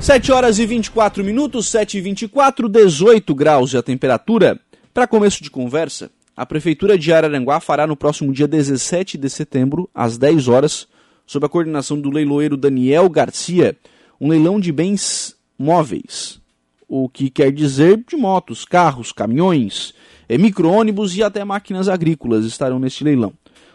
7 horas e 24 minutos, 7 e 24, 18 graus a temperatura. Para começo de conversa, a Prefeitura de Araranguá fará no próximo dia 17 de setembro, às 10 horas, sob a coordenação do leiloeiro Daniel Garcia, um leilão de bens móveis. O que quer dizer de motos, carros, caminhões, eh, micro-ônibus e até máquinas agrícolas estarão neste leilão.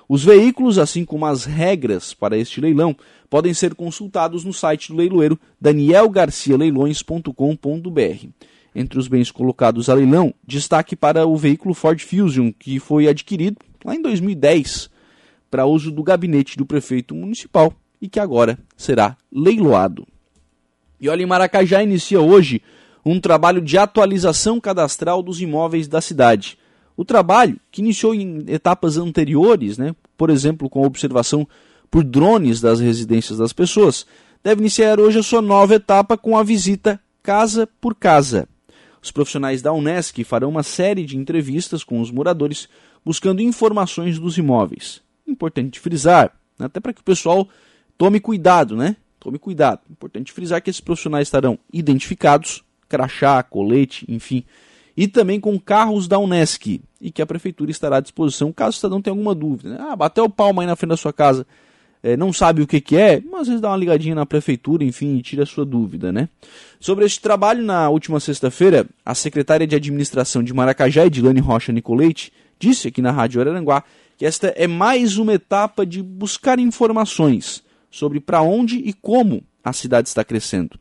Os veículos, assim como as regras para este leilão, podem ser consultados no site do leiloeiro danielgarcialeilões.com.br. Entre os bens colocados a leilão, destaque para o veículo Ford Fusion, que foi adquirido lá em 2010 para uso do gabinete do prefeito municipal e que agora será leiloado. E olha, em Maracajá inicia hoje um trabalho de atualização cadastral dos imóveis da cidade. O trabalho, que iniciou em etapas anteriores, né, por exemplo, com a observação por drones das residências das pessoas, deve iniciar hoje a sua nova etapa com a visita casa por casa. Os profissionais da Unesc farão uma série de entrevistas com os moradores buscando informações dos imóveis. Importante frisar, até para que o pessoal tome cuidado, né? Tome cuidado. Importante frisar que esses profissionais estarão identificados, crachá, colete, enfim, e também com carros da Unesc e que a prefeitura estará à disposição caso o cidadão tenha alguma dúvida. Né? Ah, bateu o palmo aí na frente da sua casa, é, não sabe o que, que é, às vezes dá uma ligadinha na prefeitura, enfim, e tira a sua dúvida, né? Sobre este trabalho, na última sexta-feira, a secretária de administração de Maracajá, Edilane Rocha Nicolete, disse aqui na Rádio Araranguá que esta é mais uma etapa de buscar informações sobre para onde e como a cidade está crescendo.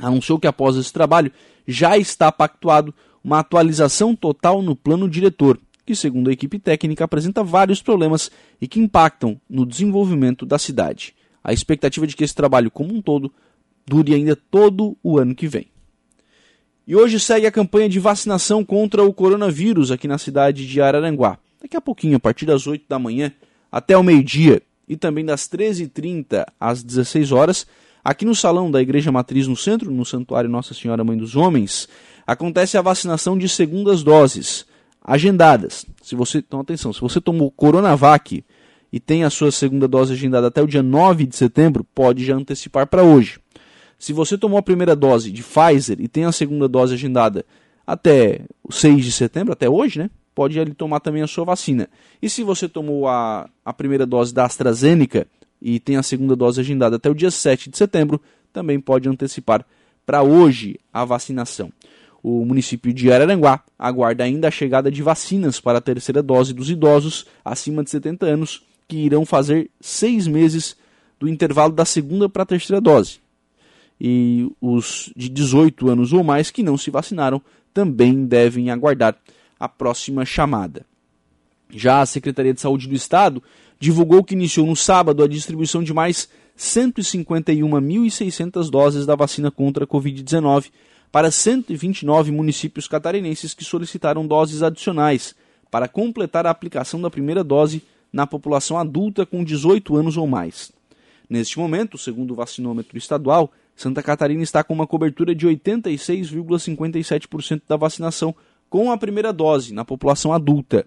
Anunciou que após esse trabalho já está pactuado uma atualização total no plano diretor, que, segundo a equipe técnica, apresenta vários problemas e que impactam no desenvolvimento da cidade. A expectativa é de que esse trabalho como um todo dure ainda todo o ano que vem. E hoje segue a campanha de vacinação contra o coronavírus aqui na cidade de Araranguá. Daqui a pouquinho, a partir das 8 da manhã até o meio-dia e também das 13h30 às 16 horas, aqui no salão da Igreja Matriz no centro, no Santuário Nossa Senhora Mãe dos Homens, acontece a vacinação de segundas doses agendadas. Se você, então atenção, se você tomou Coronavac e tem a sua segunda dose agendada até o dia 9 de setembro, pode já antecipar para hoje. Se você tomou a primeira dose de Pfizer e tem a segunda dose agendada até o 6 de setembro, até hoje, né? Pode ali tomar também a sua vacina. E se você tomou a, a primeira dose da AstraZeneca e tem a segunda dose agendada até o dia 7 de setembro, também pode antecipar para hoje a vacinação. O município de Araranguá aguarda ainda a chegada de vacinas para a terceira dose dos idosos acima de 70 anos, que irão fazer seis meses do intervalo da segunda para a terceira dose. E os de 18 anos ou mais que não se vacinaram também devem aguardar a próxima chamada. Já a Secretaria de Saúde do Estado divulgou que iniciou no sábado a distribuição de mais 151.600 doses da vacina contra a Covid-19 para 129 municípios catarinenses que solicitaram doses adicionais para completar a aplicação da primeira dose na população adulta com 18 anos ou mais. Neste momento, segundo o vacinômetro estadual, Santa Catarina está com uma cobertura de 86,57% da vacinação com a primeira dose na população adulta.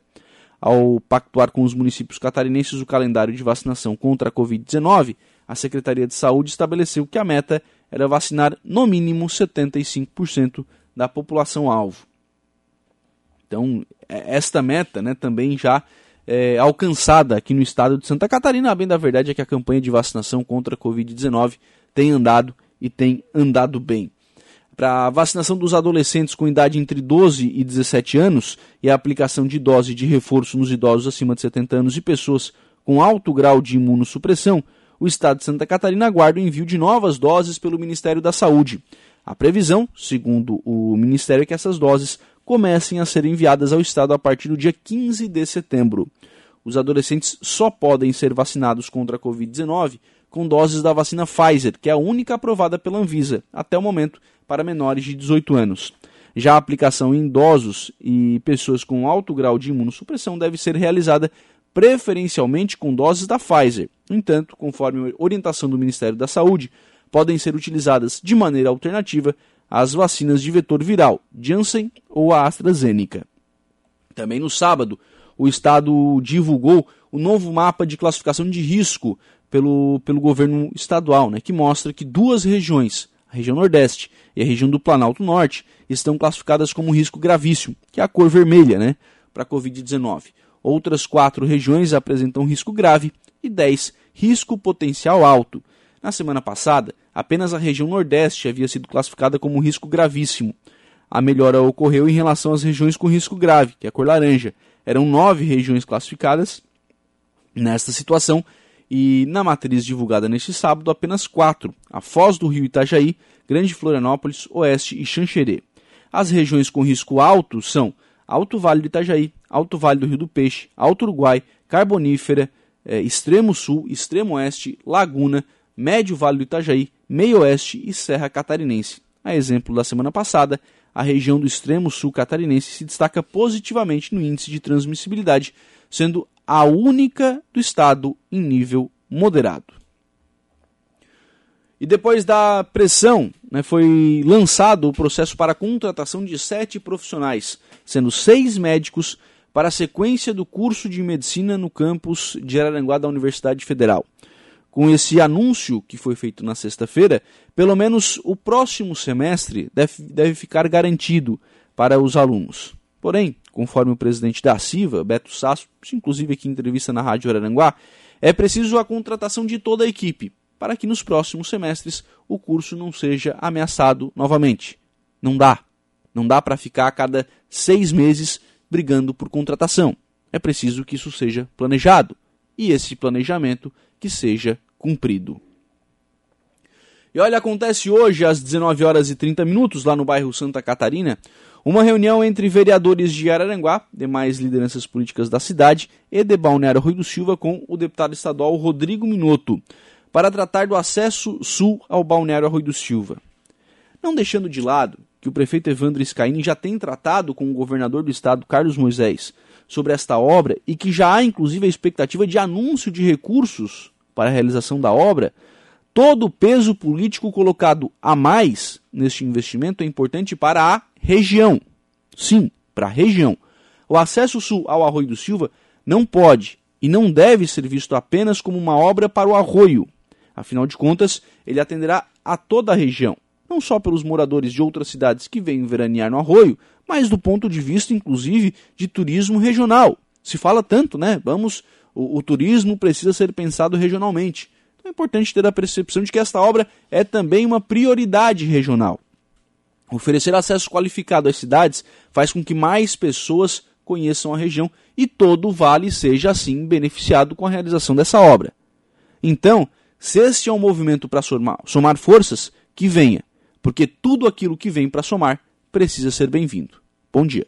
Ao pactuar com os municípios catarinenses o calendário de vacinação contra a Covid-19, a Secretaria de Saúde estabeleceu que a meta era vacinar no mínimo 75% da população alvo. Então, é, esta meta né, também já é alcançada aqui no estado de Santa Catarina. A bem da verdade é que a campanha de vacinação contra a Covid-19 tem andado e tem andado bem. Para a vacinação dos adolescentes com idade entre 12 e 17 anos e a aplicação de dose de reforço nos idosos acima de 70 anos e pessoas com alto grau de imunossupressão, o Estado de Santa Catarina aguarda o envio de novas doses pelo Ministério da Saúde. A previsão, segundo o Ministério, é que essas doses comecem a ser enviadas ao Estado a partir do dia 15 de setembro. Os adolescentes só podem ser vacinados contra a Covid-19 com doses da vacina Pfizer, que é a única aprovada pela Anvisa, até o momento, para menores de 18 anos. Já a aplicação em idosos e pessoas com alto grau de imunossupressão deve ser realizada preferencialmente com doses da Pfizer. No entanto, conforme a orientação do Ministério da Saúde, podem ser utilizadas de maneira alternativa as vacinas de vetor viral, Janssen ou a AstraZeneca. Também no sábado, o Estado divulgou o novo mapa de classificação de risco pelo, pelo governo estadual, né, que mostra que duas regiões, a região Nordeste e a região do Planalto Norte, estão classificadas como risco gravíssimo, que é a cor vermelha, né, para a Covid-19. Outras quatro regiões apresentam risco grave e 10 risco potencial alto. Na semana passada, apenas a região Nordeste havia sido classificada como risco gravíssimo. A melhora ocorreu em relação às regiões com risco grave, que é a cor laranja. Eram nove regiões classificadas nesta situação e na matriz divulgada neste sábado, apenas quatro: a Foz do Rio Itajaí, Grande Florianópolis, Oeste e Xanxerê. As regiões com risco alto são Alto Vale do Itajaí, Alto Vale do Rio do Peixe, Alto Uruguai, Carbonífera, eh, Extremo Sul, Extremo Oeste, Laguna, Médio Vale do Itajaí, Meio Oeste e Serra Catarinense. A exemplo da semana passada, a região do extremo sul catarinense se destaca positivamente no índice de transmissibilidade, sendo a única do estado em nível moderado. E depois da pressão, né, foi lançado o processo para a contratação de sete profissionais, sendo seis médicos para a sequência do curso de medicina no campus de Araranguá da Universidade Federal. Com esse anúncio que foi feito na sexta-feira, pelo menos o próximo semestre deve, deve ficar garantido para os alunos. Porém, conforme o presidente da CIVA, Beto Sasso, inclusive aqui em entrevista na Rádio Araranguá, é preciso a contratação de toda a equipe para que nos próximos semestres o curso não seja ameaçado novamente. Não dá. Não dá para ficar a cada seis meses brigando por contratação. É preciso que isso seja planejado e esse planejamento que seja cumprido. E olha, acontece hoje às 19 horas e 30 minutos lá no bairro Santa Catarina, uma reunião entre vereadores de Araranguá, demais lideranças políticas da cidade e de Balneário Rui do Silva com o deputado estadual Rodrigo Minotto, para tratar do acesso sul ao Balneário Rui do Silva. Não deixando de lado que o prefeito Evandro Scaini já tem tratado com o governador do estado, Carlos Moisés, sobre esta obra e que já há inclusive a expectativa de anúncio de recursos para a realização da obra, todo o peso político colocado a mais neste investimento é importante para a região. Sim, para a região. O acesso sul ao Arroio do Silva não pode e não deve ser visto apenas como uma obra para o arroio. Afinal de contas, ele atenderá a toda a região, não só pelos moradores de outras cidades que vêm veranear no arroio, mas do ponto de vista, inclusive, de turismo regional. Se fala tanto, né? Vamos, o, o turismo precisa ser pensado regionalmente. Então é importante ter a percepção de que esta obra é também uma prioridade regional. Oferecer acesso qualificado às cidades faz com que mais pessoas conheçam a região e todo o vale seja assim beneficiado com a realização dessa obra. Então, se este é um movimento para somar, somar forças, que venha, porque tudo aquilo que vem para somar precisa ser bem-vindo. Bom dia.